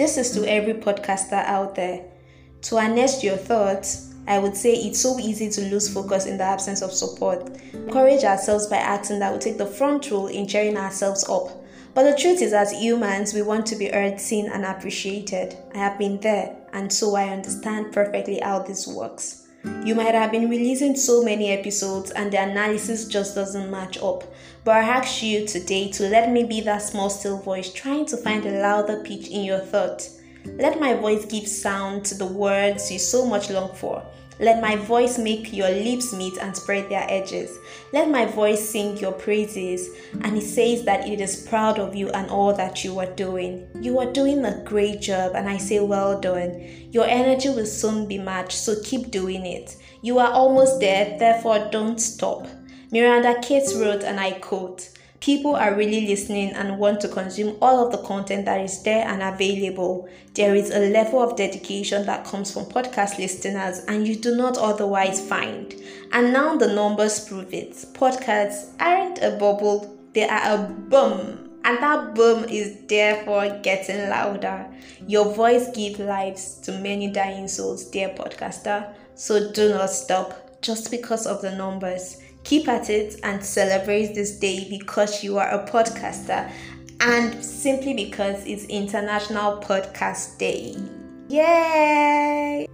this is to every podcaster out there. To harness your thoughts, I would say it's so easy to lose focus in the absence of support. Encourage ourselves by acting that will take the front role in cheering ourselves up. But the truth is, as humans, we want to be heard, seen, and appreciated. I have been there, and so I understand perfectly how this works. You might have been releasing so many episodes and the analysis just doesn't match up. But I ask you today to let me be that small still voice trying to find a louder pitch in your thoughts. Let my voice give sound to the words you so much long for. Let my voice make your lips meet and spread their edges. Let my voice sing your praises. And it says that it is proud of you and all that you are doing. You are doing a great job, and I say, well done. Your energy will soon be matched, so keep doing it. You are almost there, therefore, don't stop. Miranda Cates wrote, and I quote, People are really listening and want to consume all of the content that is there and available. There is a level of dedication that comes from podcast listeners and you do not otherwise find. And now the numbers prove it. Podcasts aren't a bubble, they are a boom. And that boom is therefore getting louder. Your voice gives lives to many dying souls, dear podcaster. So do not stop just because of the numbers. Keep at it and celebrate this day because you are a podcaster and simply because it's International Podcast Day. Yay!